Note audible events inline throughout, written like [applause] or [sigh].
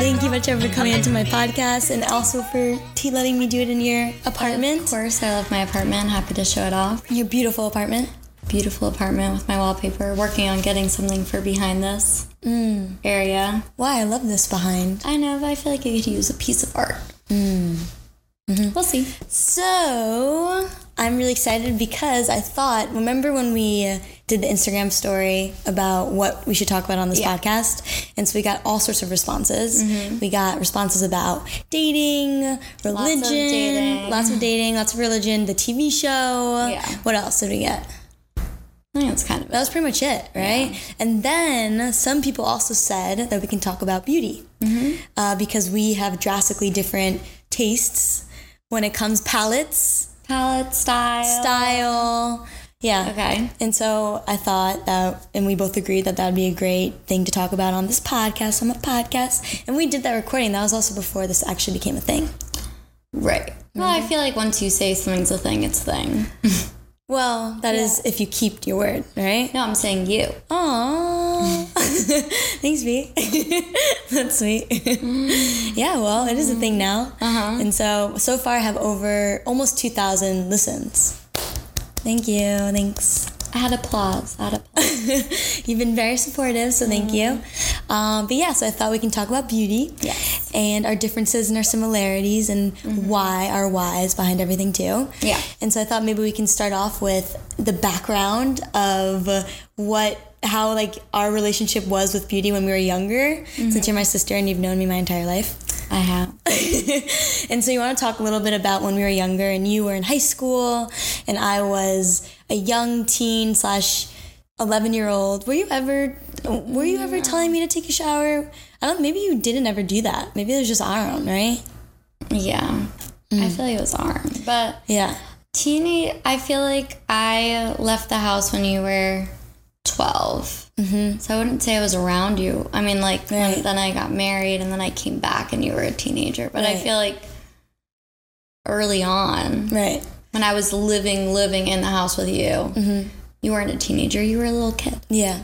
Thank you much for coming into my podcast and also for T letting me do it in your apartment. Of course, I love my apartment. Happy to show it off. Your beautiful apartment. Beautiful apartment with my wallpaper. Working on getting something for behind this Mm. area. Why I love this behind. I know, but I feel like I could use a piece of art. Mm. Mm-hmm. We'll see. So I'm really excited because I thought, remember when we did the Instagram story about what we should talk about on this Yeah. podcast? And so we got all sorts of responses. We got responses about dating, religion, dating. lots of dating, lots of religion, the TV show. Yeah. What else did we get? That's kind of That was pretty much it, right? And then some people also said that we can talk about beauty uh, because we have drastically different tastes when it comes palettes, Palette style. style. Yeah. Okay. And so I thought that, and we both agreed that that would be a great thing to talk about on this podcast, on the podcast. And we did that recording. That was also before this actually became a thing. Right. Well, I feel like once you say something's a thing, it's a thing. [laughs] Well, that is if you keep your word, right? no, I'm saying you. Aww. [laughs] Thanks, B. [laughs] That's sweet. [laughs] yeah, well, it is a thing now. Uh-huh. And so, so far, I have over almost 2,000 listens. Thank you. Thanks. I had applause. I had applause. You've been very supportive, so thank you. Um, but yeah, so I thought we can talk about beauty. Yes. And our differences and our similarities and why, our whys behind everything, too. Yeah. And so I thought maybe we can start off with the background of what how like our relationship was with beauty when we were younger since you're my sister and you've known me my entire life I have. [laughs] and so you want to talk a little bit about when we were younger and you were in high school and i was a young teen slash 11 year old were you ever were you ever telling me to take a shower i don't maybe you didn't ever do that maybe it was just our own right Yeah. I feel like it was arm. But yeah teeny, I feel like I left the house when you were 12. Mm-hmm. So I wouldn't say I was around you. I mean, like, when- then I got married and then I came back and you were a teenager. But I feel like early on, right when I was living, living in the house with you, Mm-hmm. You weren't a teenager. You were a little kid. Yeah.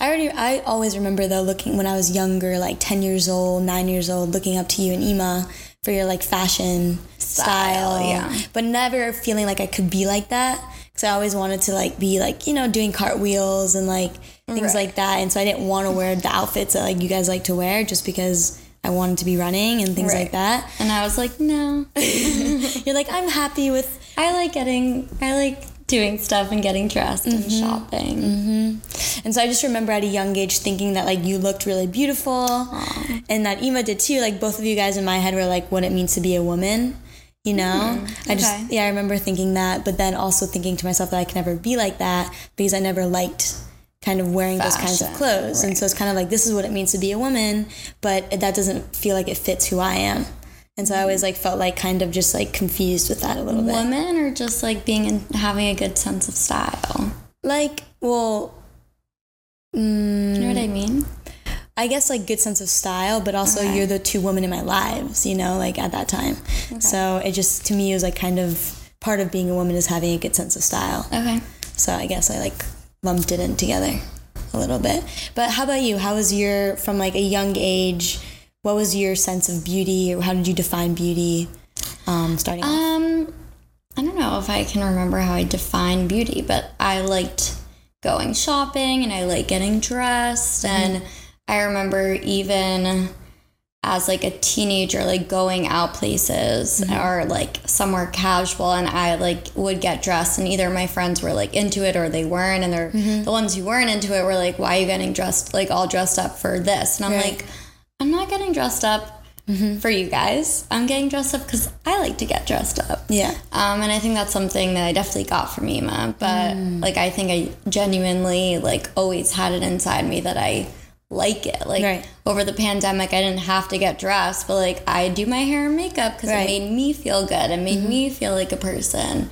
I already I always remember though looking when I was younger, like 10 years old, 9 years old, looking up to you and Ema for your like fashion style, Style, yeah. But never feeling like I could be like that cuz I always wanted to like be like, you know, doing cartwheels and like things Right. like that. And so I didn't want to wear the outfits that like you guys like to wear just because I wanted to be running and things Right. like that. And I was like, no. [laughs] You're like, "I'm happy with I like getting, I like doing stuff and getting dressed and Mm-hmm. shopping. And so I just remember at a young age thinking that like you looked really beautiful and that Ema did too. Like both of you guys in my head were like what it means to be a woman. You know? I just yeah, I remember thinking that, but then also thinking to myself that I can never be like that because I never liked kind of wearing those kinds of Fashion, clothes. And so it's kind of like this is what it means to be a woman, but that doesn't feel like it fits who I am. And so I always like felt like kind of just like confused with that a little bit. Women or just like being in, having a good sense of style. Like, well, mm, You know what I mean? I guess like good sense of style, but also Okay. you're the two women in my lives, you know, like at that time. So it just to me it was like kind of part of being a woman is having a good sense of style. Okay. So I guess I like lumped it in together a little bit. But how about you? How was your from like a young age? What was your sense of beauty, or how did you define beauty? Um, starting off. Um, I don't know if I can remember how I defined beauty, but I liked going shopping and I liked getting dressed. And I remember even as like a teenager, like going out places or like somewhere casual, and I like would get dressed, and either my friends were like into it or they weren't, and they're the ones who weren't into it were like, "Why are you getting dressed like all dressed up for this?" And I'm Right. like, "I'm not getting dressed up." For you guys, I'm getting dressed up because I like to get dressed up. yeah. Um, and I think that's something that I definitely got from Ema. But Mm. like, I think I genuinely like always had it inside me that I like it. Like Right. over the pandemic, I didn't have to get dressed, but like I do my hair and makeup because Right. it made me feel good. It made Mm-hmm. me feel like a person,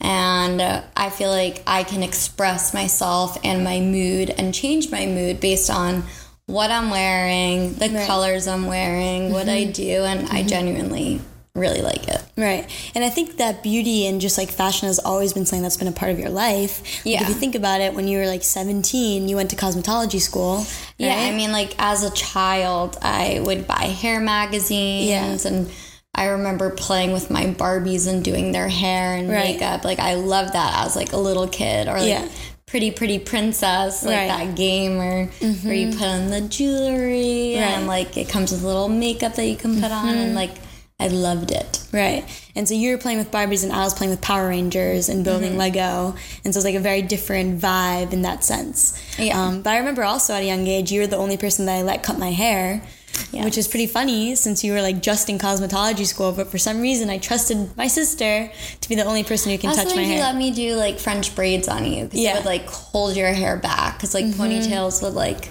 and uh, I feel like I can express myself and my mood and change my mood based on what I'm wearing, the Right. Mm-hmm. colors I'm wearing, what I do, and I genuinely really like it. Right. And I think that beauty and just like fashion has always been something that's been a part of your life. Like, Yeah. if you think about it, when you were like 17, you went to cosmetology school. Yeah. I mean, like as a child, I would buy hair magazines, yeah. and I remember playing with my Barbies and doing their hair and Right. makeup. Like I loved that as like a little kid, or like Yeah. Pretty Pretty Princess, like Right. Mm-hmm. that game where where you put on the jewelry Right. and like it comes with a little makeup that you can put on, Mm-hmm. and like I loved it. Right. And so you were playing with Barbies and I was playing with Power Rangers and building Mm-hmm. Lego. And so it's like a very different vibe in that sense. Yeah. Um, but I remember also at a young age, you were the only person that I let cut my hair. Which is pretty funny since you were like just in cosmetology school, but for some reason I trusted my sister to be the only person who can Also, touch my you hair. let me do like French braids on you because Yeah. Mm-hmm. it would like hold your hair back because like ponytails would like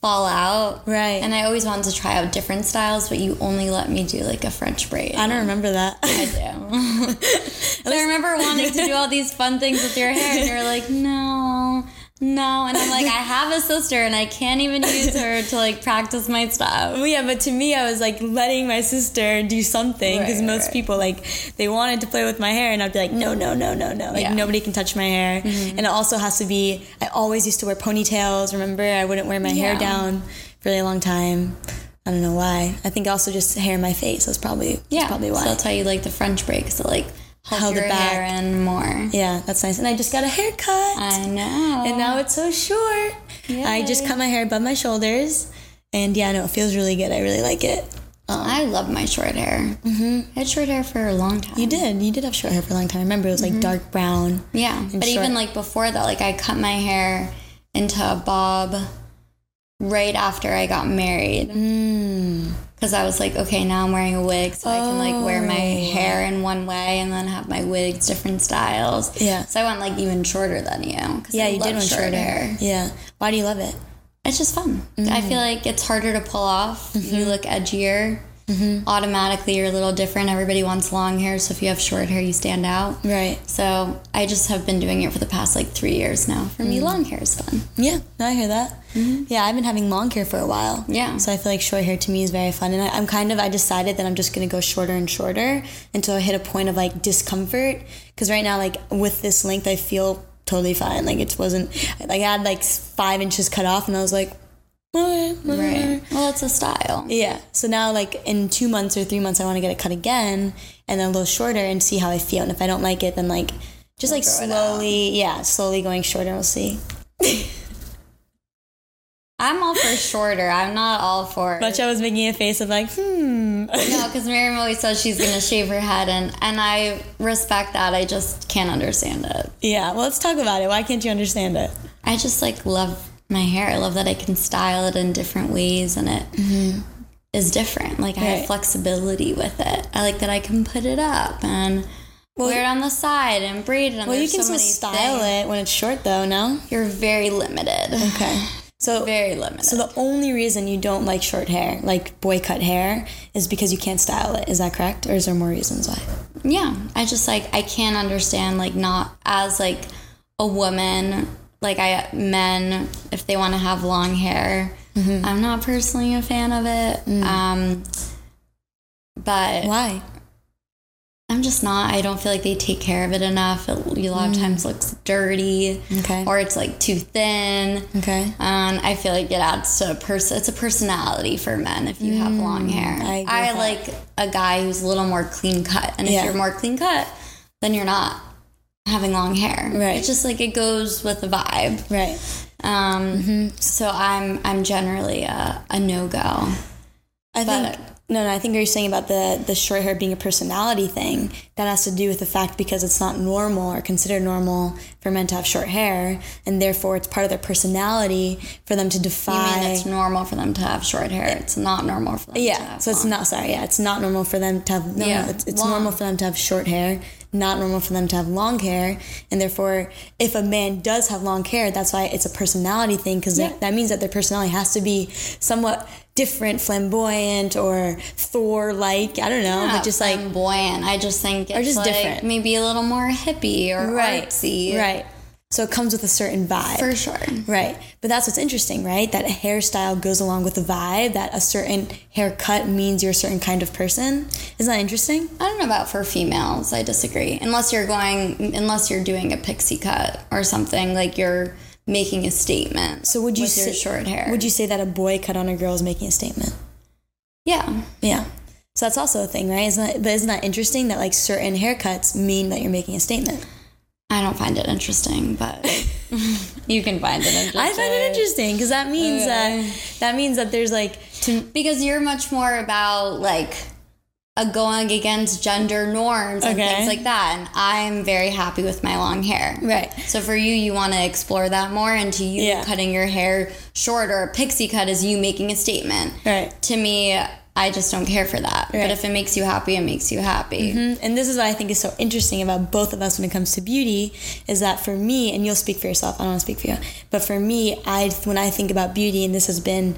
fall out. Right. And I always wanted to try out different styles, but you only let me do like a French braid. I don't remember that. I do. [laughs] [laughs] so I remember wanting to do all these fun things with your hair, and you're like, [laughs] no, no. And I'm like, I have a sister, and I can't even use her to like practice my stuff. Well, yeah, but to me, I was like letting my sister do something because Right, most right. people like they wanted to play with my hair, and I'd be like, no, no, no, no, no, like Yeah. Mm-hmm. nobody can touch my hair. And it also has to be. I always used to wear ponytails. Remember, I wouldn't wear my hair down for a really long time. I don't know why. I think also just hair in my face. That's probably that's Yeah, probably why. So that's why you like the French braid, because it like held, Held your back. hair in more. yeah, that's nice. And I just got a haircut, I know. and now it's so short. I just cut my hair above my shoulders, and yeah, no, it feels really good. I really like it. I love my short hair. Mm-hmm. I had short hair for a long time. You did. You did have short hair for a long time. I remember it was Mm-hmm. like dark brown. Yeah, but short. even like before that, like I cut my hair into a bob right after I got married. Mm. Because I was like, okay, now I'm wearing a wig, so I can like wear my Oh. hair in one way and then have my wigs different styles. Yeah. So I went like even shorter than you. Yeah, I you did want short shorter hair. Yeah. Why do you love it? It's just fun. I feel like it's harder to pull off. Mm-hmm. You look edgier. Automatically, you're a little different. Everybody wants long hair, so if you have short hair, you stand out. Right. So I just have been doing it for the past like three years now. For Mm. me, long hair is fun. Yeah, I hear that. Yeah, I've been having long hair for a while. Yeah. So I feel like short hair to me is very fun. And I, I'm kind of, I decided that I'm just going to go shorter and shorter until I hit a point of like discomfort. Because right now, like with this length, I feel totally fine. Like it wasn't, like I had like five inches cut off and I was like. Right. Well, it's a style. Yeah. So now, like in two months or three months, I want to get it cut again and then a little shorter and see how I feel. And if I don't like it, then like just like slowly, yeah, slowly going shorter. We'll see. [laughs] I'm all for shorter. I'm not all for. But I was making a face of like, hmm. No, because Miriam always says she's gonna shave her head, and and I respect that. I just can't understand it. yeah. Well, let's talk about it. Why can't you understand it? I just like love my hair. I love that I can style it in different ways, and it is different. Like I Mm-hmm. Right. have flexibility with it. I like that I can put it up and wear it on the side and braid it. And Well, you can so style things. it when it's short, though. No. You're very limited. Okay. [laughs] So. Very limited. So the only reason you don't like short hair, like boy cut hair, is because you can't style it. Is that correct, or is there more reasons why? Yeah, I just like I can't understand like not as like a woman like I men if they want to have long hair. Mm-hmm. I'm not personally a fan of it. Mm. Um but Why? I'm just not. I don't feel like they take care of it enough. It a lot of times looks dirty Mm. Okay. or it's like too thin. Okay. And I feel like it adds to a person. It's a personality for men if you have long hair. Mm, I agree with that. like a guy who's a little more clean cut, and if you're more clean cut, then you're not having long hair. Right. It's just like it goes with the vibe. Right. Um, Mm-hmm. So I'm I'm generally a, a no go. I But- think no, no. I think what you're saying about the the short hair being a personality thing. That has to do with the fact because it's not normal or considered normal for men to have short hair, and therefore it's part of their personality for them to You mean it's normal for them to have short hair? It's not normal for them. to yeah, so it's long. not sorry. Yeah, it's not normal for them to have. No, Yeah, no, it's, it's long. normal for them to have short hair. Not normal for them to have long hair, and therefore, if a man does have long hair, that's why it's a personality thing because Yeah. that means that their personality has to be somewhat different, flamboyant, or Thor-like. I don't know, but just like flamboyant. I just think it's just like different. maybe a little more hippie or artsy. Right. So it comes with a certain vibe. For sure. Right. But that's what's interesting, right? That a hairstyle goes along with the vibe, that a certain haircut means you're a certain kind of person. Isn't that interesting? I don't know about for females. I disagree. Unless you're going, unless you're doing a pixie cut or something like you're making a statement. So would you with say your short hair? Would you say that a boy cut on a girl is making a statement? Yeah. Yeah. So that's also a thing, right? Isn't that, but isn't that interesting that like certain haircuts mean that you're making a statement? I don't find it interesting, but [laughs] you can find it interesting. I find it interesting because that means Okay. that that means that there's like to because you're much more about like a going against gender norms and Okay. things like that. And I'm very happy with my long hair. right. So for you, you want to explore that more. And to you, Yeah. cutting your hair short or a pixie cut is you making a statement. Right. To me, I just don't care for that. Right. But if it makes you happy, it makes you happy. Mm-hmm. And this is what I think is so interesting about both of us when it comes to beauty is that for me, and you'll speak for yourself, I don't want to speak for you, but for me, I when I think about beauty, and this has been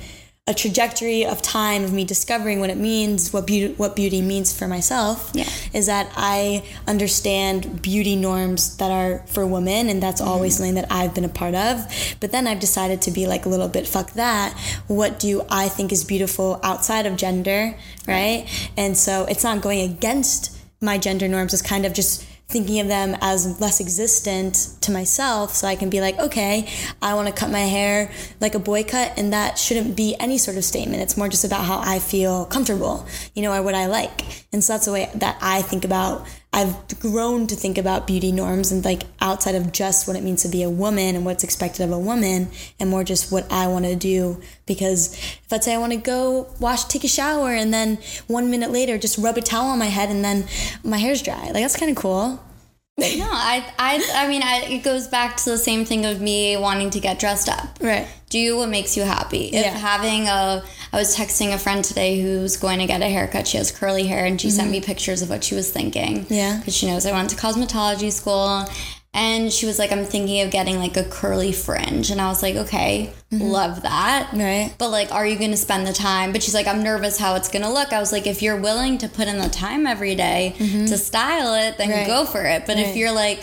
a trajectory of time of me discovering what it means, what beauty, what beauty means for myself, Yeah. is that I understand beauty norms that are for women, and that's always mm-hmm. something that I've been a part of. But then I've decided to be like a little bit fuck that. What do I think is beautiful outside of gender, right? And so it's not going against my gender norms. It's kind of just thinking of them as less existent to myself so I can be like, okay, I want to cut my hair like a boy cut and that shouldn't be any sort of statement. It's more just about how I feel comfortable, you know, or what I like. And so that's the way that I think about I've grown to think about beauty norms and like outside of just what it means to be a woman and what's expected of a woman and more just what I want to do because if let's say I want to go wash take a shower and then 1 minute later just rub a towel on my head and then my hair's dry. Like that's kind of cool. [laughs] No, I, I, I mean, I, it goes back to the same thing of me wanting to get dressed up. Right. do what makes you happy. If Yeah. having a, I was texting a friend today who's going to get a haircut. She has curly hair, and she sent me pictures of what she was thinking. Mm-hmm. Yeah. because she knows I went to cosmetology school, and she was like, "I'm thinking of getting like a curly fringe," and I was like, "Okay, love that." Mm-hmm. Right. But like, are you going to spend the time? But she's like, I'm nervous how it's going to look. I was like, if you're willing to put in the time every day to style it, then Mm-hmm. Right. go for it. But Right. if you're like,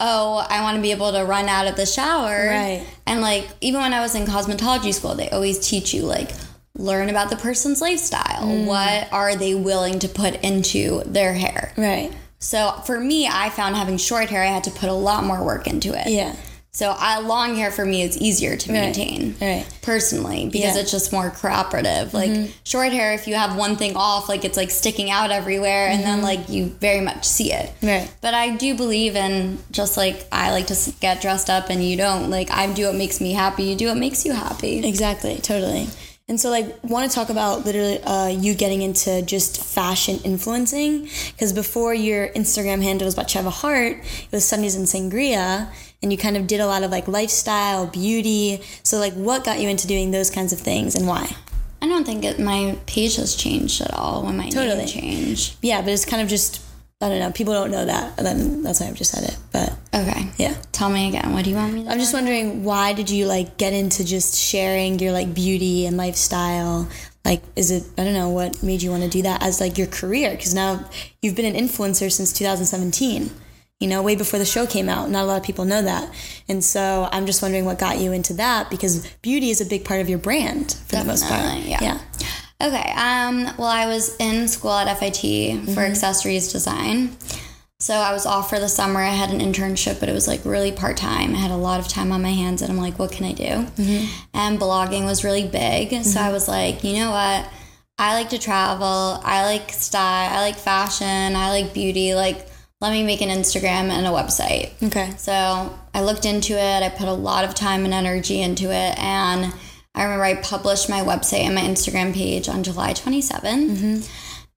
oh, I want to be able to run out of the shower, Right. and like, even when I was in cosmetology school, they always teach you like, learn about the person's lifestyle. Mm. What are they willing to put into their hair? Right. So for me, I found having short hair, I had to put a lot more work into it. Yeah. So I, long hair for me is easier to maintain Right. personally because Yeah. Mm-hmm. it's just more cooperative. Like short hair, if you have one thing off, like it's like sticking out everywhere, and then like you very much see it. Mm-hmm. Right. But I do believe in just like I like to get dressed up, and you don't. Like I do what makes me happy. You do what makes you happy. Exactly, totally. And so, like, want to talk about literally uh, you getting into just fashion influencing because before your Instagram handle was Batsheva Haart, it was Sundays and Sangria, and you kind of did a lot of like lifestyle, beauty. So, like, what got you into doing those kinds of things and why? I don't think it, my page has changed at all when my Totally. name changed. Yeah, but it's kind of just I don't know. People don't know that, and then that's why I've just said it. But Okay. yeah. Tell me again. What do you want me to? I'm just wondering why did you like get into just sharing your like beauty and lifestyle? Like, is it I don't know what made you want to do that as like your career? Because now you've been an influencer since 2017. You know, way before the show came out. Not a lot of people know that, and so I'm just wondering what got you into that because beauty is a big part of your brand for the most part. Definitely, yeah. yeah. Okay. Um, well, I was in school at FIT for mm-hmm. accessories design. So I was off for the summer. I had an internship, but it was like really part time. I had a lot of time on my hands, and I'm like, what can I do? Mm-hmm. And blogging was really big. So I mm-hmm. was like, you know what? I like to travel. I like style. I like fashion. I like beauty. Like, let me make an Instagram and a website. Okay. So I looked into it. I put a lot of time and energy into it. And I remember I published my website and my Instagram page on July 27th. Mm-hmm.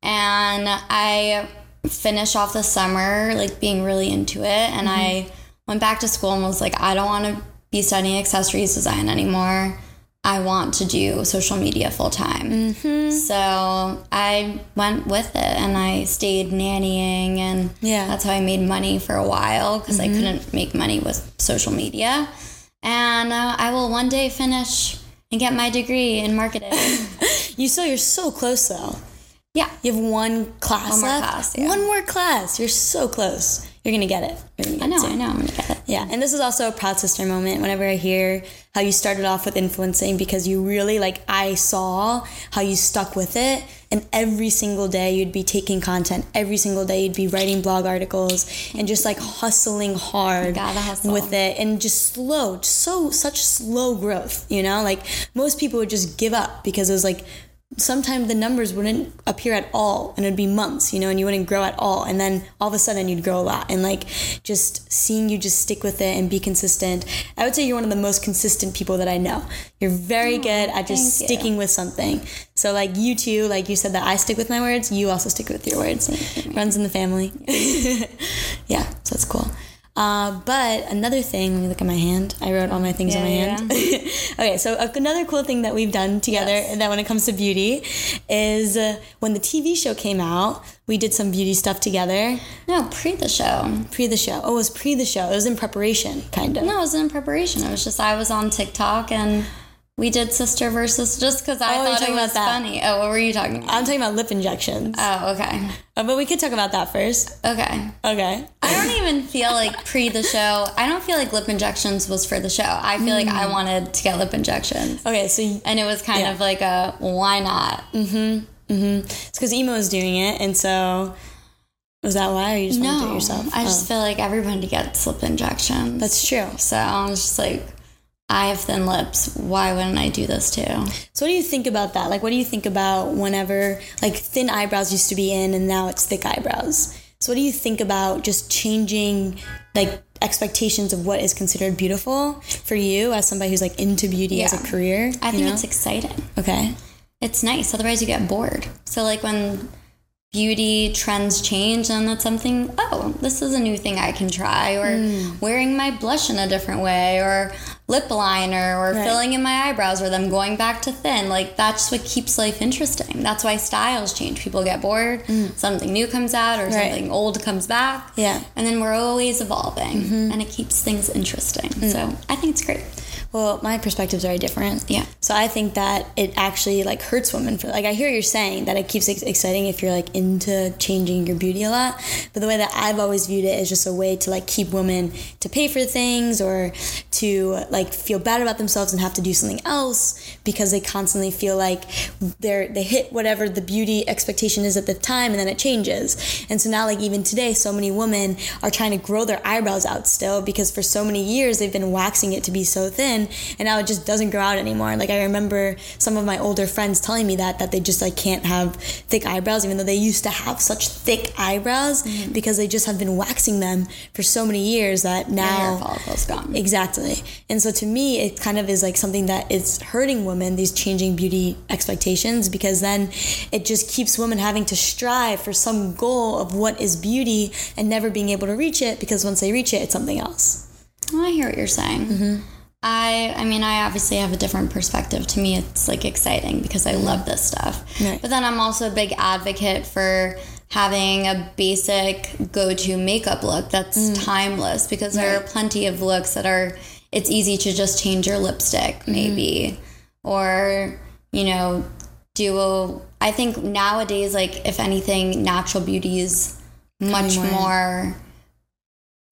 And I finished off the summer, like being really into it. And I mm-hmm. went back to school and was like, I don't want to be studying accessories design anymore. I want to do social media full time. Mm-hmm. So I went with it and I stayed nannying, and Yeah. that's how I made money for a while because I couldn't make money with social media. And uh, I will one day finish and get my degree in marketing. [laughs] You so you're so close though. yeah. You have one class One more left. class, yeah. One more class. You're so close. You're gonna get it. You're gonna get I know, it. I know, I'm gonna get it. Yeah, and this is also a proud sister moment. Whenever I hear how you started off with influencing, because you really like, I saw how you stuck with it, and every single day you'd be taking content. Every single day you'd be writing blog articles and just like hustling hard hustle. with it, and just slow, so such slow growth. You know, like most people would just give up because it was like sometimes the numbers wouldn't appear at all and it'd be months you know and you wouldn't grow at all. And then all of a sudden you'd grow a lot. And like just seeing you just stick with it and be consistent. I would say you're one of the most consistent people that i know. You're very good at just thank you. sticking with something. So like you too like you said that i stick with my words you also stick with your words. Runs in the family. [laughs] Yeah so that's cool uh, but another thing, let me look at my hand. I wrote all my things on my Yeah, hand. [laughs] okay, so another cool thing that we've done together, Yes. and that when it comes to beauty, is uh, when the TV show came out, we did some beauty stuff together No, pre the show. pre the show. Oh, it was pre the show. It was in preparation, kind of. No, it was in preparation. It was just I was on TikTok and we did sister versus just because I Oh, thought it was funny. Oh, what were you talking about? I'm talking about lip injections. oh, okay. Uh, but we could talk about that first. Okay. Okay. I don't even feel like pre the show. I don't feel like lip injections was for the show. I feel like I wanted to get lip injections. Okay, so y- And it was kind Yeah. of like a why not? Mm-hmm. Mm-hmm. It's because Ema is doing it, and so was that why, or you just wanted to do it yourself? I just Oh, feel like everybody gets lip injections. that's true. so I was just like, I have thin lips. Why wouldn't I do this too? So what do you think about that? Like, what do you think about whenever like thin eyebrows used to be in, and now it's thick eyebrows? So what do you think about just changing like expectations of what is considered beautiful for you as somebody who's like into beauty as a career? I think know? it's exciting. okay. It's nice. Otherwise, you get bored. So, like when beauty trends change, and that's something. Oh, this is a new thing I can try, or Hmm. wearing my blush in a different way, or lip liner, or Right. filling in my eyebrows, or them going back to thin. Like that's what keeps life interesting. That's why styles change. People get bored. Something new comes out, or. Right. something old comes back. Yeah. Mm-hmm. and then we're always evolving, and it keeps things interesting. Mm. So I think it's great. Well, my perspective's very different. Yeah. So I think that it actually like hurts women for like I hear you're saying that it keeps it exciting if you're like into changing your beauty a lot, but the way that I've always viewed it is just a way to like keep women to pay for things or to like feel bad about themselves and have to do something else because they constantly feel like they're they hit whatever the beauty expectation is at the time and then it changes. And so now like even today so many women are trying to grow their eyebrows out still because for so many years they've been waxing it to be so thin and now it just doesn't grow out anymore. Like I remember some of my older friends telling me that that they just like can't have thick eyebrows even though they used to have such thick eyebrows because they just have been waxing them for so many years that Hair now follicles gone. Exactly. And so to me, it kind of is like something that is hurting women, these changing beauty expectations, because then it just keeps women having to strive for some goal of what is beauty and never being able to reach it because once they reach it, it's something else. Well, I hear what you're saying. Mm-hmm. I I mean, I obviously have a different perspective. To me, it's like exciting because I love this stuff. Right. But then I'm also a big advocate for having a basic go-to makeup look that's Mm. timeless because there are plenty of looks that are it's easy to just change your lipstick Mm-hmm. maybe or you know do a I think nowadays like if anything natural beauty is much more- more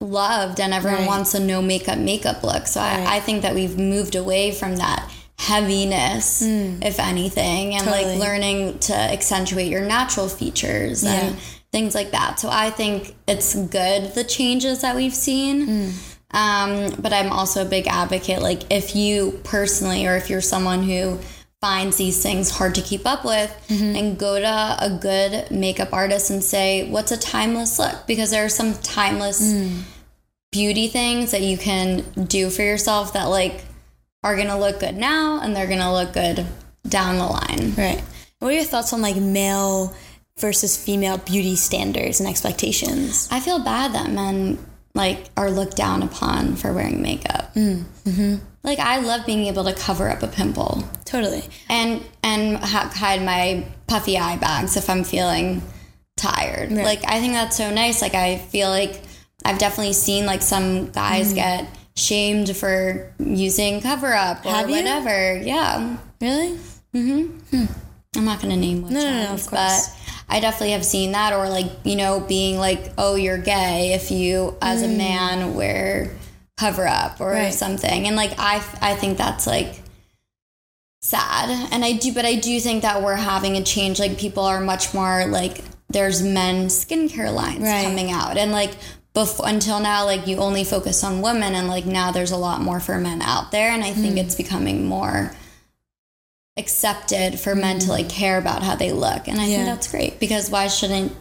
loved and everyone Right. wants a no makeup makeup look. So Right. I, I think that we've moved away from that heaviness, if anything, and. Totally. like learning to accentuate your natural features and things like that. So I think it's good the changes that we've seen. Hmm. Um, but I'm also a big advocate. Like if you personally, or if you're someone who finds these things hard to keep up with, Mm-hmm. and go to a good makeup artist and say, "What's a timeless look?" Because there are some timeless Mm. beauty things that you can do for yourself that like are gonna look good now and they're gonna look good down the line. Right. What are your thoughts on like male versus female beauty standards and expectations? I feel bad that men like are looked down upon for wearing makeup. Mm-hmm. Like I love being able to cover up a pimple Totally. and and ha- hide my puffy eye bags if I'm feeling tired. Right. Like I think that's so nice. Like I feel like I've definitely seen like some guys get shamed for using cover up or Have you? whatever. Yeah. Really? Mm-hmm. I'm not to name which No, no, no, ones, of course. but I definitely have seen that, or like you know, being like, "Oh, you're gay" if you, as Mm. a man, wear cover up or Right. something. And like I I think that's like sad. And I do but I do think that we're having a change like people are much more like there's men's skincare lines Right. coming out and like before until now like you only focus on women and like now there's a lot more for men out there and I think Hmm. it's becoming more accepted for men to like care about how they look and I Hmm. Yeah. think that's great because why shouldn't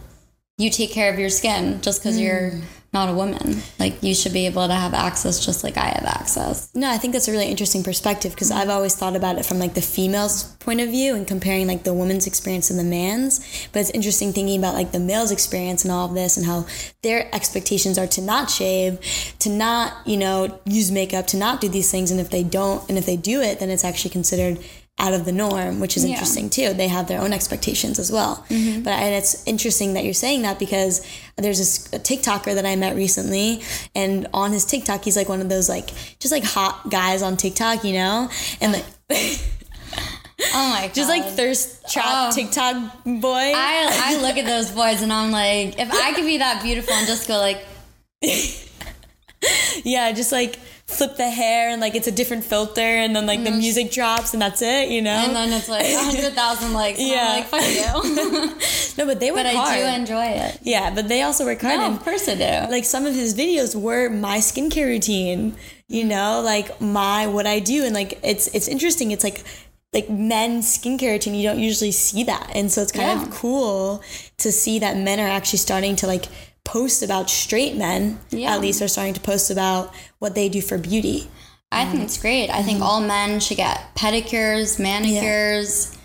you take care of your skin just because you're Hmm. Not a woman like you should be able to have access just like I have access No, I think that's a really interesting perspective because I've always thought about it from like the female's point of view and comparing like the woman's experience and the man's. But it's interesting thinking about like the male's experience and all of this and how their expectations are to not shave, to not, you know, use makeup, to not do these things. And if they don't, and if they do it, then it's actually considered out of the norm, which is Yeah. interesting too. They have their own expectations as well. Mm-hmm. But and it's interesting that you're saying that because there's this a TikToker that I met recently, and on his TikTok, he's like one of those like just like hot guys on TikTok, you know, and like [laughs] oh my god [laughs] just like thirst trap Oh. TikTok boy. I, I look at those boys and I'm like if I could be that beautiful and just go like [laughs] yeah, just like flip the hair and like it's a different filter, and then like the music drops, and that's it, you know. Mm. and then it's like [laughs] a 100,000 likes Yeah. I'm like fuck you [laughs] no, but they work but hard. I do enjoy it yeah, but they also work hard. no, and of course I do like some of his videos were my skincare routine you know like my what i do and like it's it's interesting it's like like men's skincare routine you don't usually see that and so it's kind Yeah. of cool to see that men are actually starting to like post about straight men Yeah. at least are starting to post about what they do for beauty I think it's great I think all men should get pedicures manicures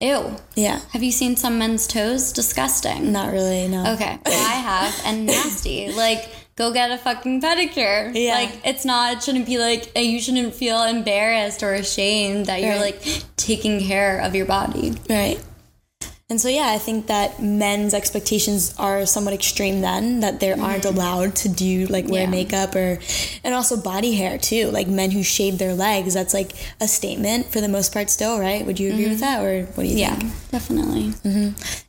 ew yeah have you seen some men's toes disgusting not really no Okay, [laughs] well, I have, and nasty. Like, go get a fucking pedicure. Yeah. Like, it's not. It shouldn't be like uh, you shouldn't feel embarrassed or ashamed that you're like taking care of your body. Right. And so, yeah, I think that men's expectations are somewhat extreme then, that they aren't allowed to do like wear Mm-hmm. Yeah. makeup or, and also body hair too. Like men who shave their legs, that's like a statement for the most part still, right? Would you agree with that or what do you Mm-hmm. Yeah, think? definitely.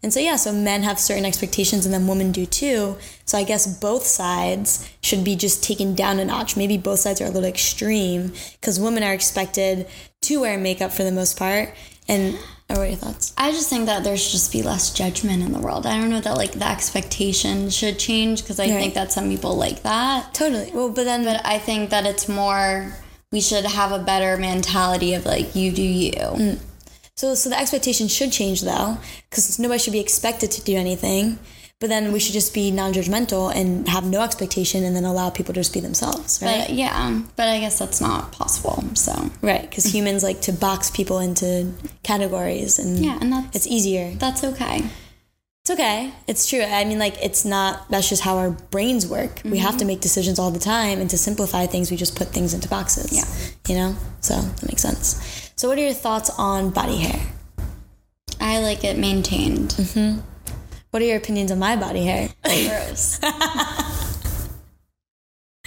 And so, yeah, so men have certain expectations and then women do too. So I guess both sides should be just taken down a notch. Maybe both sides are a little extreme because women are expected to wear makeup for the most part. And, or what are your thoughts? I just think that there should just be less judgment in the world. I don't know that like the expectation should change because I Right. think that some people like that. Totally. Well, but then, But I think that it's more. We should have a better mentality of like you do you. Mm. So, so the expectation should change though, because nobody should be expected to do anything. But then we should just be non-judgmental and have no expectation, and then allow people to just be themselves, right? But yeah, um, but I guess that's not possible. So right, because humans like to box people into categories, and yeah, and that's it's easier. that's okay. It's okay. It's true. I mean, like, it's not. That's just how our brains work. We have to mm-hmm. make decisions all the time, and to simplify things, we just put things into boxes. Yeah. You know. So that makes sense. So, what are your thoughts on body hair? I like it maintained. Mm-hmm. What are your opinions on my body hair? [laughs] Gross. [laughs] Do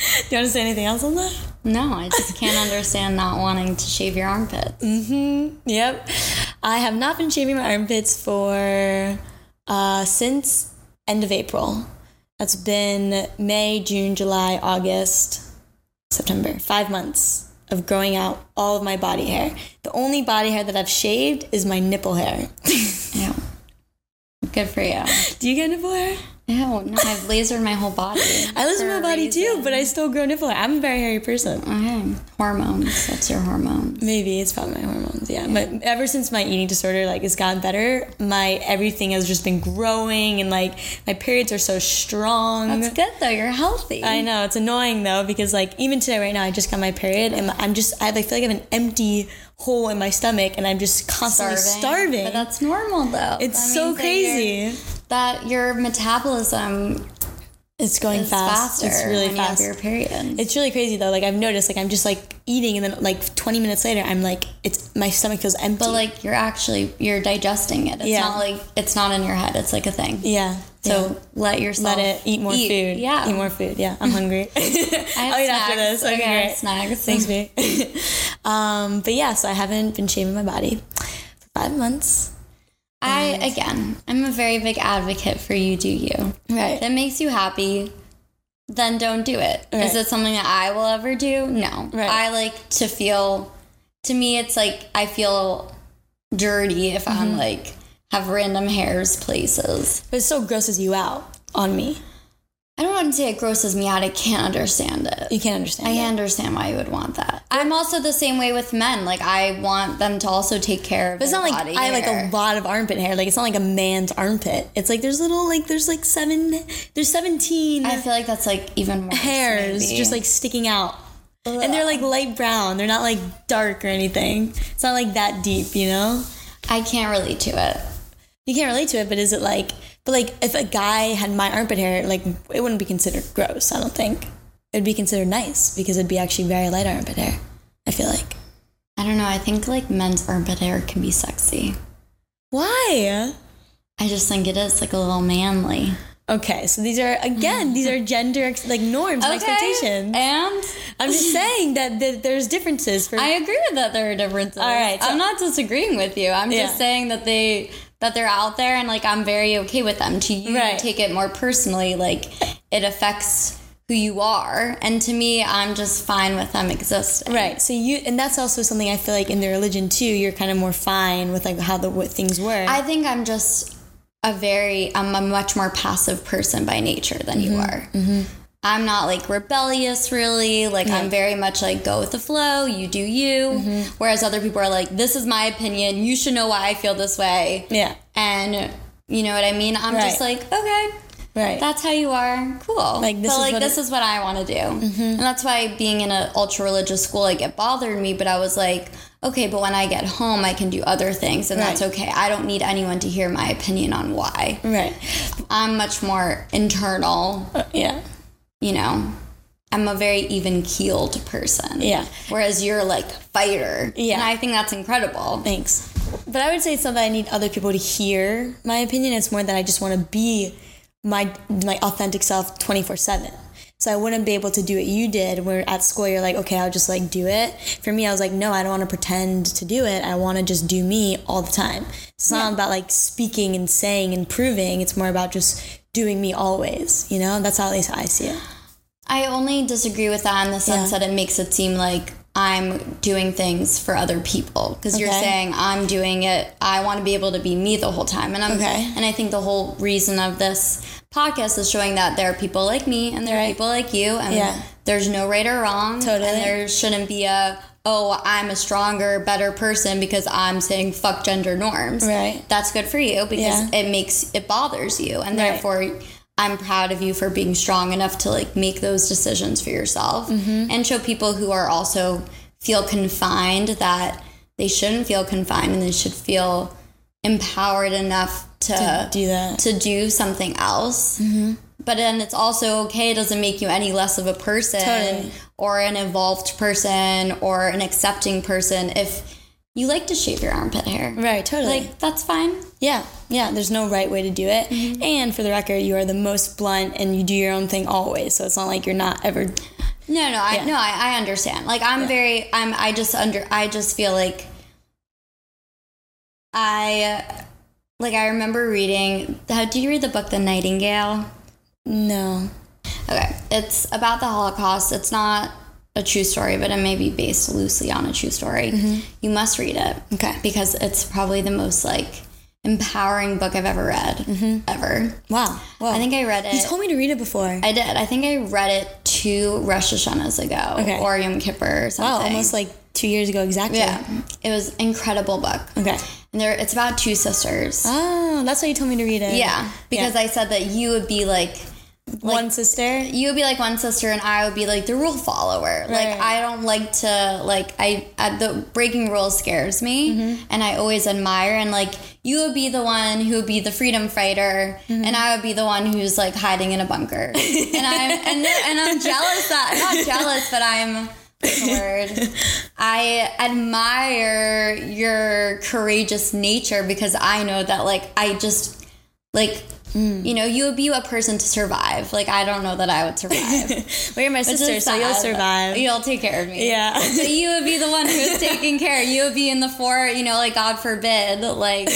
you want to say anything else on that? No, I just can't understand not wanting to shave your armpits. Mm-hmm. Yep. I have not been shaving my armpits for uh, since end of April. That's been May, June, July, August, September. Five months of growing out all of my body hair. The only body hair that I've shaved is my nipple hair. [laughs] Ew. Good for you. Do you get nipple hair? Ew, no, I've lasered my whole body. I lasered my body too, but I still grow nipple. I'm a very hairy person. Okay. Hormones. That's your hormones. Maybe it's probably my hormones, yeah. But ever since my eating disorder like has gotten better, my everything has just been growing and like my periods are so strong. That's good though. You're healthy. I know it's annoying though because like even today right now I just got my period and I'm just I like feel like I have an empty hole in my stomach and I'm just constantly starving. But that's normal though. it's That so means that you're- crazy. That your metabolism It's going is fast. faster. It's really fast. You your period. It's really crazy though. Like I've noticed, like I'm just like eating, and then like 20 minutes later, I'm like, it's my stomach feels empty. but like you're actually you're digesting it. It's Yeah. not like it's not in your head. It's like a thing. yeah. So yeah. let yourself let it eat more food. Yeah. eat more food. Yeah, I'm hungry. [laughs] I have [laughs] I'll eat after this. Okay, Okay, snacks. Thanks, babe. [laughs] um, but yeah, so I haven't been shaving my body for five months. I again, I'm a very big advocate for you do you. Right. If it makes you happy, then don't do it. Is Right. it something that I will ever do? No. Right. I like to feel to me it's like I feel dirty if Mm-hmm. I'm like have random hairs places. But it still grosses you out on me. I don't want to say it grosses me out. I can't understand it. You can't understand. I it. understand why you would want that. I'm also the same way with men. Like I want them to also take care of. But it's not like I have like a lot of armpit hair. Like it's not like a man's armpit. It's like there's little like there's like seven there's seventeen I feel like that's like even more hairs just like sticking out. And they're like light brown. They're not like dark or anything. It's not like that deep, you know? I can't relate to it. You can't relate to it, but is it like but like if a guy had my armpit hair, like it wouldn't be considered gross, I don't think. It'd be considered nice because it'd be actually very light armpit hair. I feel like. I don't know. I think like men's armpit hair can be sexy. Why? I just think it is like a little manly. Okay, so these are again, these are gender ex- like norms and expectations. And I'm just saying that, that there's differences for I agree with that there are differences. All right, so- I'm not disagreeing with you. I'm Yeah. just saying that they that they're out there and like I'm very okay with them. To you Right. take it more personally, like it affects who you are. And to me, I'm just fine with them existing. right. So you and that's also something I feel like in the religion too. You're kind of more fine with like how the what things work. I think I'm just a very I'm a much more passive person by nature than you mm-hmm. are. Mm-hmm. I'm not like rebellious really. Like I'm very much like go with the flow, you do you. Whereas other people are like this is my opinion, you should know why I feel this way. yeah. And you know what I mean? I'm just like, okay, Right. that's how you are. Cool. Like, this but is like what this it- is what I want to do. And that's why being in an ultra religious school like it bothered me, but I was like, okay, but when I get home I can do other things and that's okay. I don't need anyone to hear my opinion on why. right. I'm much more internal, Uh, yeah. You know. I'm a very even keeled person. Yeah. Whereas you're like fighter. Yeah. And I think that's incredible. Thanks. But I would say it's not that I need other people to hear my opinion. It's more that I just want to be my my authentic self 24 7. So I wouldn't be able to do what you did where at school you're like, okay, I'll just like do it. For me, I was like, no, I don't want to pretend to do it. I want to just do me all the time. It's not about like speaking and saying and proving. It's more about just doing me always. You know, that's how at least I see it. I only disagree with that in the sense Yeah. that it makes it seem like I'm doing things for other people because you're saying I'm doing it. I want to be able to be me the whole time, and I'm. Okay. And I think the whole reason of this podcast is showing that there are people like me and there are people like you, and Yeah. There's no right or wrong. Totally. And there shouldn't be a oh I'm a stronger, better person because I'm saying fuck gender norms. Right. That's good for you because Yeah. it makes it bothers you, and Right. therefore I'm proud of you for being strong enough to like make those decisions for yourself Mm-hmm. and show people who are also feel confined that they shouldn't feel confined and they should feel empowered enough to Do that. to do something else. Mm-hmm. But then it's also okay. It doesn't make you any less of a person Totally. or an evolved person or an accepting person if you like to shave your armpit hair. Right, totally. Like that's fine. Yeah, yeah, there's no right way to do it. Mm-hmm. And for the record, you are the most blunt and you do your own thing always. So it's not like you're not ever. No, no, I Yeah. no, I, I understand. Like I'm very I'm I just under I just feel like I like I remember reading how do you read the book The Nightingale? No. Okay. It's about the Holocaust. It's not a true story, but it may be based loosely on a true story. Mm-hmm. You must read it. Okay. Because it's probably the most like empowering book I've ever read. Mm-hmm. Ever. Wow. Wow. I think I read it. you told me to read it before. I did. I think I read it two Rosh Hashanahs ago. Okay. Or Yom Kippur or something. wow, almost like two years ago exactly. Yeah. It was incredible book. Okay. And there it's about two sisters. Oh, that's why you told me to read it. yeah. Because I said that you would be like One sister. you would be like one sister and I would be like the rule follower. Like I don't like to like I, I the breaking rules scares me Mm-hmm. and I always admire and like you would be the one who would be the freedom fighter Mm-hmm. and I would be the one who's like hiding in a bunker. [laughs] and I'm and, and I'm jealous that not jealous but I'm word I admire your courageous nature because I know that like I just like Mm. you know you would be a person to survive like I don't know that I would survive well, you're my sister, so you'll survive. You'll take care of me. Yeah. So you would be the one who's taking [laughs] care. You would be in the fort, you know, like God forbid, like,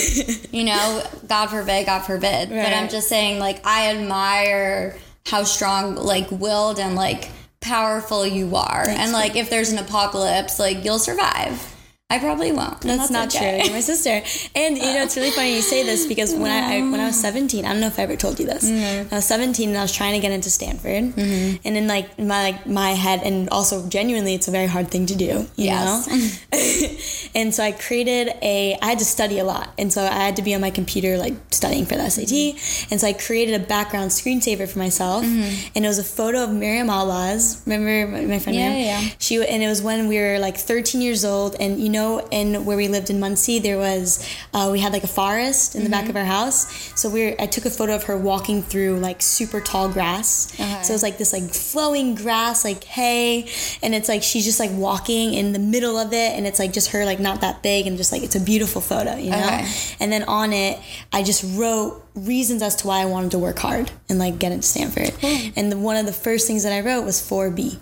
you know, God forbid, God forbid. But I'm just saying, like, I admire how strong, like willed and like powerful you are. and like if there's an apocalypse, like you'll survive. I probably won't. and That's, not okay. true. You're my sister. And you know, it's really funny you say this [laughs] because when I, I when I was 17, I don't know if I ever told you this. Mm-hmm. I was 17 and I was trying to get into Stanford, mm-hmm. and in like my like my head, and also genuinely, it's a very hard thing to do. You Yes. know. [laughs] and so I created a. I had to study a lot, and so I had to be on my computer like studying for the SAT. Mm-hmm. And so I created a background screensaver for myself, and it was a photo of Miriam Alvaz. Remember my, my friend Yeah, Miriam? yeah, yeah. She and it was when we were like 13 years old, and you know, in where we lived in Monsey, there was uh, we had like a forest in the Mm-hmm. back of our house. So we were, I took a photo of her walking through like super tall grass. Okay. So it was like this like flowing grass, like hay, and it's like she's just like walking in the middle of it, and it's like just her like not that big, and just like it's a beautiful photo, you know. Okay. And then on it, I just wrote reasons as to why I wanted to work hard and like get into Stanford. And the, one of the first things that I wrote was 4B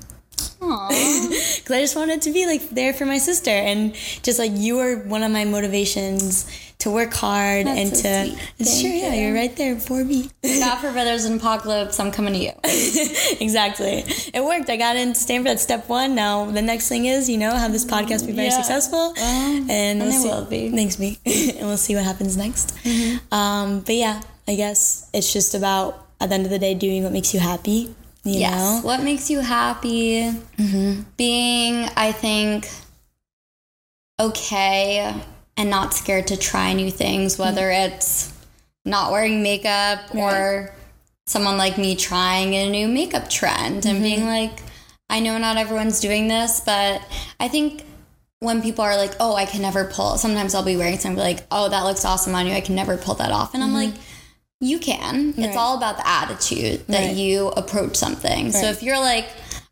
because [laughs] I just wanted to be like there for my sister, and just like you were one of my motivations to work hard That's and so to. sweet. It's Thank true, yeah, you. you're right there for me. Not [laughs] for brothers an apocalypse, I'm coming to you. [laughs] exactly, it worked. I got into Stanford at step one. Now the next thing is, you know, have this podcast be very Yeah. successful, and, and we'll it see, will be. Thanks, me, and we'll see what happens next. Um, but yeah, I guess it's just about at the end of the day doing what makes you happy. You Yes. know, What makes you happy? Mm-hmm. Being, I think, okay and not scared to try new things, mm-hmm. whether it's not wearing makeup or someone like me trying a new makeup trend and mm-hmm. being like, I know not everyone's doing this, but I think when people are like, oh, I can never pull, sometimes I'll be wearing something like, oh, that looks awesome on you. I can never pull that off. And I'm like, you can. It's all about the attitude that Right. you approach something. So if you're like,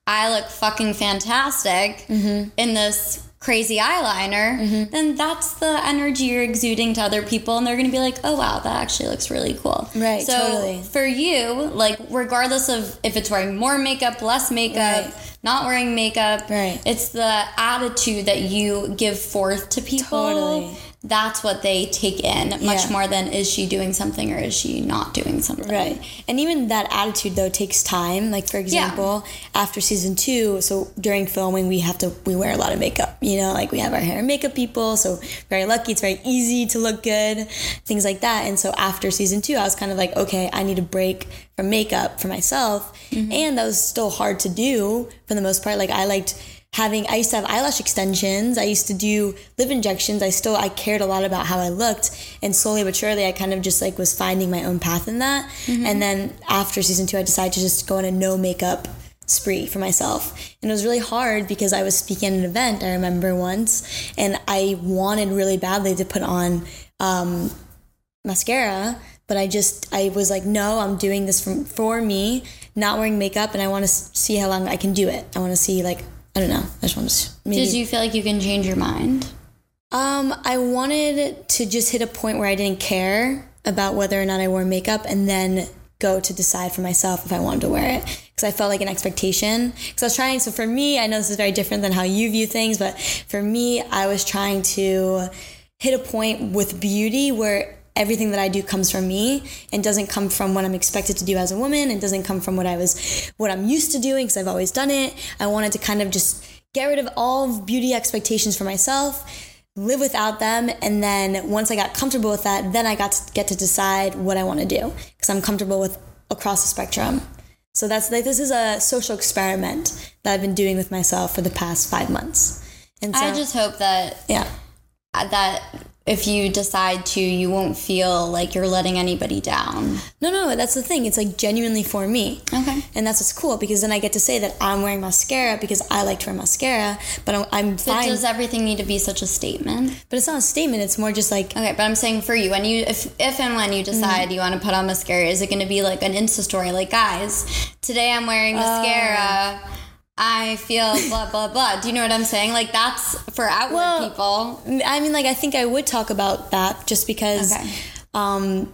I look fucking fantastic Mm-hmm. in this crazy eyeliner, then that's the energy you're exuding to other people, and they're gonna be like, oh wow, that actually looks really cool. Right, So totally. for you, like, regardless of if it's wearing more makeup, less makeup, Right. not wearing makeup, Right. it's the attitude that you give forth to people. Totally. That's what they take in much Yeah. more than is she doing something or is she not doing something. Right. And even that attitude though takes time. Like for example, after season two, so during filming we have to we wear a lot of makeup. You know, like we have our hair and makeup people, so very lucky. It's very easy to look good, things like that. And so after season two, I was kind of like, okay, I need a break from makeup for myself. Mm-hmm. And that was still hard to do for the most part. Like I liked having I used to have eyelash extensions. I used to do lip injections. I still I cared a lot about how I looked, and slowly but surely I kind of just like was finding my own path in that. And then after season two, I decided to just go on a no makeup spree for myself, and it was really hard because I was speaking at an event. I remember once, and I wanted really badly to put on. Um, mascara but i just i was like no i'm doing this for, for me not wearing makeup and i want to see how long i can do it i want to see like i don't know. I just want to maybe Did you feel like you can change your mind? um i wanted to just hit a point where i didn't care about whether or not i wore makeup and then go to decide for myself if i wanted to wear it. Because i felt like an expectation. Because i was trying so for me i know this is very different than how you view things but for me i was trying to hit a point with beauty where everything that I do comes from me and doesn't come from what I'm expected to do as a woman and doesn't come from what I was what I'm used to doing because I've always done it. I wanted to kind of just get rid of all beauty expectations for myself, live without them and then once I got comfortable with that, then I got to get to decide what I want to do because I'm comfortable with across the spectrum. So that's like this is a social experiment that I've been doing with myself for the past 5 months. And so I just hope that yeah. that if you decide to, you won't feel like you're letting anybody down. No, no, that's the thing. It's like genuinely for me. Okay. And that's what's cool because then I get to say that I'm wearing mascara because I like to wear mascara, but I'm, fine. does everything need to be such a statement? but it's not a statement. It's more just like, Okay, but I'm saying for you, when you if if and when you decide mm-hmm. you want to put on mascara, is it going to be like an Insta story, like guys, today I'm wearing mascara. Uh, I feel blah blah blah. Do you know what I'm saying? Like that's for outward Well, people. I mean, like, I think I would talk about that just because Okay. um,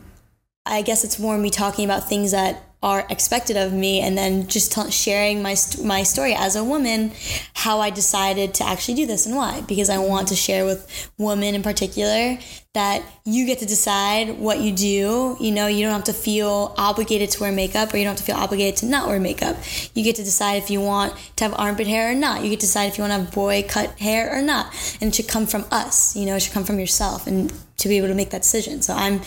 I guess it's more me talking about things that are expected of me and then just t- sharing my st- my story as a woman how I decided to actually do this and why because I want to share with women in particular that you get to decide what you do. You know you don't have to feel obligated to wear makeup or you don't have to feel obligated to not wear makeup. You get to decide if you want to have armpit hair or not. You get to decide if you want to have boy cut hair or not. And it should come from us you know it should come from yourself and to be able to make that decision. So I'm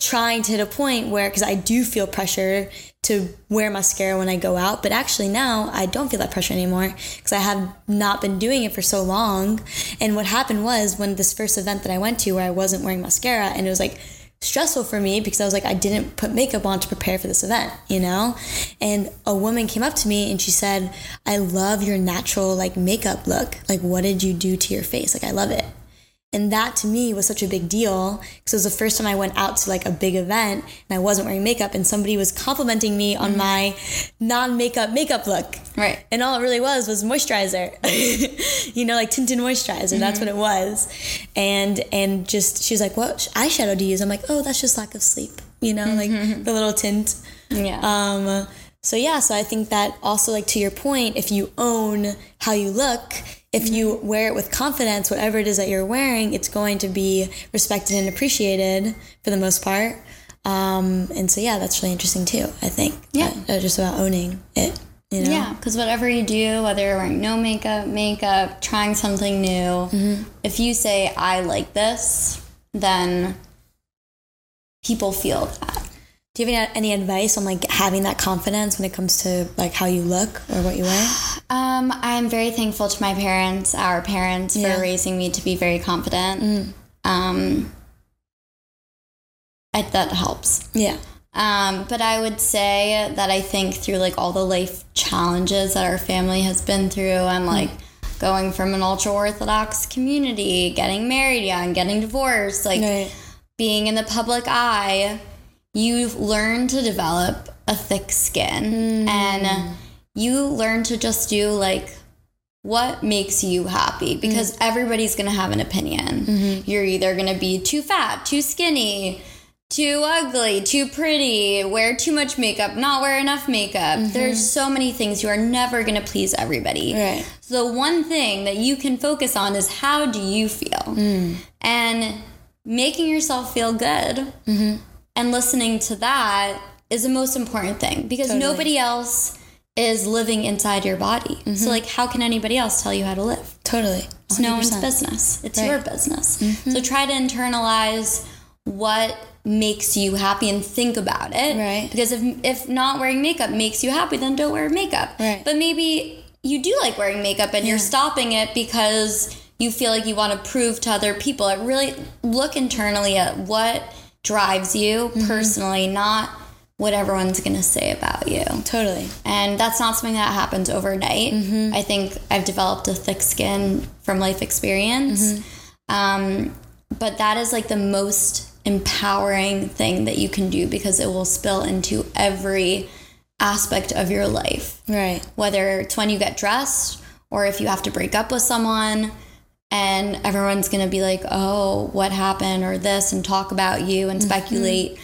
trying to hit a point where because I do feel pressure to wear mascara when I go out, but actually now I don't feel that pressure anymore because I have not been doing it for so long. And what happened was when this first event that I went to where I wasn't wearing mascara and it was like stressful for me because I was like I didn't put makeup on to prepare for this event, you know? And a woman came up to me and she said, "I love your natural like makeup look. Like what did you do to your face? Like I love it." And that to me was such a big deal because it was the first time I went out to like a big event and I wasn't wearing makeup and somebody was complimenting me on mm-hmm. my non-makeup makeup look. Right. And all it really was was moisturizer. [laughs] you know, like tinted moisturizer. That's what mm-hmm. it was. And and just she was like, "What eyeshadow do you use?" I'm like, "Oh, that's just lack of sleep." You know, like mm-hmm. the little tint. Yeah. Um, so yeah, so I think that also like to your point, if you own how you look, if you wear it with confidence, whatever it is that you're wearing, it's going to be respected and appreciated for the most part. Um, and so yeah, that's really interesting too. I think. Yeah. Uh, just about owning it. You know? Yeah, because whatever you do, whether you're wearing no makeup, makeup, trying something new, Mm-hmm. if you say, I like this, then people feel that. Do you have any, any advice on like having that confidence when it comes to like how you look or what you wear? [sighs] Um, I'm very thankful to my parents, our parents, Yeah. for raising me to be very confident. Mm. Um, I, that helps. Yeah. Um, but I would say that I think through like all the life challenges that our family has been through, and like going from an ultra orthodox community, getting married young, getting divorced, like Right. being in the public eye, you learn to develop a thick skin hmm. and you learn to just do like what makes you happy hmm. because everybody's going to have an opinion. Mm-hmm. You're either going to be too fat, too skinny, too ugly, too pretty, wear too much makeup, not wear enough makeup. Mm-hmm. There's so many things you are never going to please everybody. Right. So the one thing that you can focus on is how do you feel? Mm. And making yourself feel good mm-hmm. And listening to that is the most important thing because Totally. nobody else is living inside your body. So like how can anybody else tell you how to live? Totally. It's no one's business. It's Right. your business. So try to internalize what makes you happy and think about it. Right. Because if if not wearing makeup makes you happy, then don't wear makeup. Right. But maybe you do like wearing makeup and you're stopping it because you feel like you want to prove to other people. It really look internally at what drives you Mm-hmm. personally, not what everyone's going to say about you. Totally. And that's not something that happens overnight. Mm-hmm. I think I've developed a thick skin from life experience. Mm-hmm. Um, but that is like the most empowering thing that you can do because it will spill into every aspect of your life. Right. Whether it's when you get dressed or if you have to break up with someone and everyone's going to be like, oh, what happened or this and talk about you Mm-hmm. and speculate.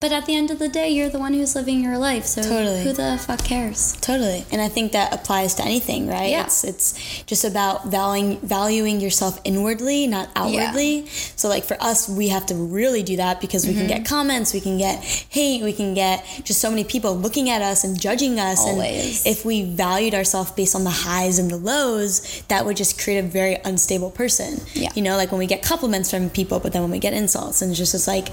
But at the end of the day, you're the one who's living your life. So Totally. who the fuck cares? Totally. And I think that applies to anything, right? Yeah. It's it's just about valuing valuing yourself inwardly, not outwardly. Yeah. So like for us, we have to really do that because we can Mm-hmm. get comments, we can get hate, we can get just so many people looking at us and judging us. Always. And if we valued ourselves based on the highs and the lows, that would just create a very unstable person. Yeah. You know, like when we get compliments from people, but then when we get insults, and it's just it's like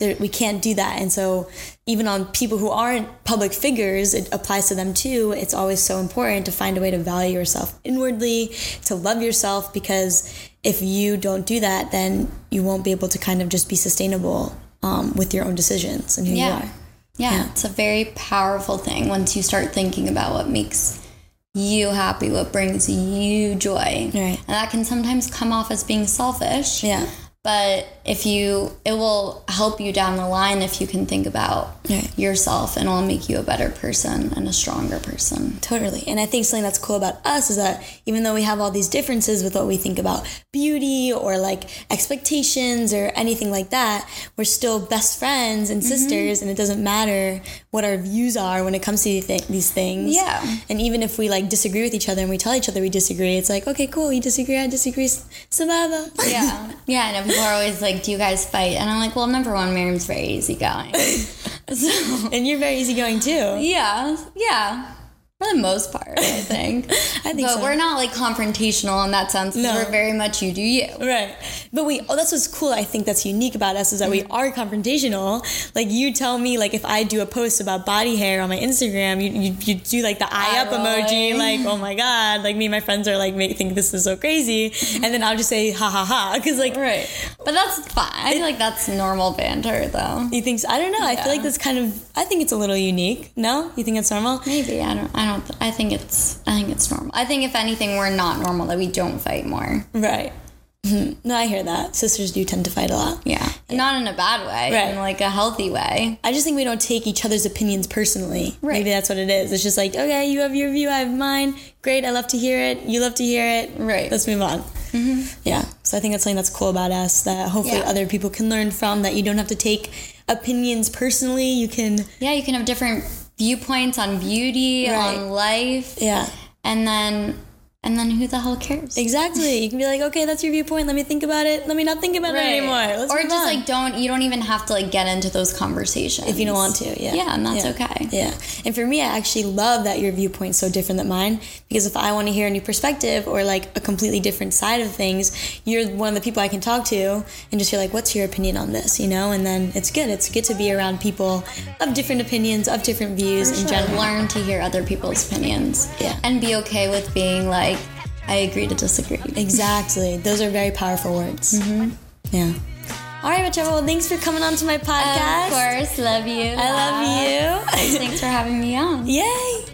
there, we can't do that. And so, even on people who aren't public figures, it applies to them too. It's always so important to find a way to value yourself inwardly, to love yourself, because if you don't do that, then you won't be able to kind of just be sustainable um, with your own decisions and who you Yeah. are. Yeah, Yeah. it's a very powerful thing once you start thinking about what makes you happy, what brings you joy. Right. And that can sometimes come off as being selfish. Yeah. But if you it will help you down the line if you can think about Right. yourself and it'll make you a better person and a stronger person Totally. And I think something that's cool about us is that even though we have all these differences with what we think about beauty or like expectations or anything like that, we're still best friends and mm-hmm. sisters, and it doesn't matter what our views are when it comes to these these things. Yeah. And even if we like disagree with each other and we tell each other we disagree, it's like, okay, cool, you disagree, I disagree, sababa. yeah [laughs] yeah and people are always like do you guys fight? And i'm like well number one miriam's very easygoing. [laughs] So and you're very easygoing too. yeah yeah for the most part i [laughs] think I think but so. we're not like confrontational in that sense. No. we're very much you do you Right. But we, oh, that's what's cool. I think that's unique about us is that we mm-hmm. are confrontational. Like you tell me, like if I do a post about body hair on my Instagram, you, you, you do like the eye up emoji, like, oh my God, like me and my friends are like, make, think this is so crazy. Mm-hmm. And then I'll just say, ha ha ha. Cause like, right but that's fine i feel like that's normal banter though you think, so? I don't know. I feel like that's kind of, I think it's a little unique. No? You think it's normal? maybe i don't i don't i think it's i think it's normal i think if anything we're not normal that we don't fight more Right. Mhm. No, I hear that. Sisters do tend to fight a lot. yeah, not in a bad way Right. in like a healthy way I just think we don't take each other's opinions personally. Right. Maybe that's what it is. It's just like, okay, you have your view, I have mine. Great, I love to hear it. You love to hear it. Right. Let's move on. Mm-hmm. Yeah. So I think that's something that's cool about us that hopefully Yeah. other people can learn from. That you don't have to take opinions personally. You can, Yeah, you can have different viewpoints on beauty, Right. on life, yeah, and then and then who the hell cares? exactly. You can be like, okay, that's your viewpoint. Let me think about it. Let me not think about it anymore. Let's or just on. like don't you don't even have to like get into those conversations if you don't want to, yeah. Yeah, and that's Yeah. okay. Yeah. And for me, I actually love that your viewpoint's so different than mine because if I want to hear a new perspective or like a completely different side of things, you're one of the people I can talk to and just hear like, what's your opinion on this, you know? And then it's good. It's good to be around people of different opinions, of different views in Sure, general. learn to hear other people's opinions. Yeah. and be okay with being like, I agree to disagree. Exactly. Those are very powerful words. Mm-hmm. Yeah. All right, whichever. Well, thanks for coming on to my podcast. Of course, love you. I love you. Thanks for having me on. [laughs] Yay.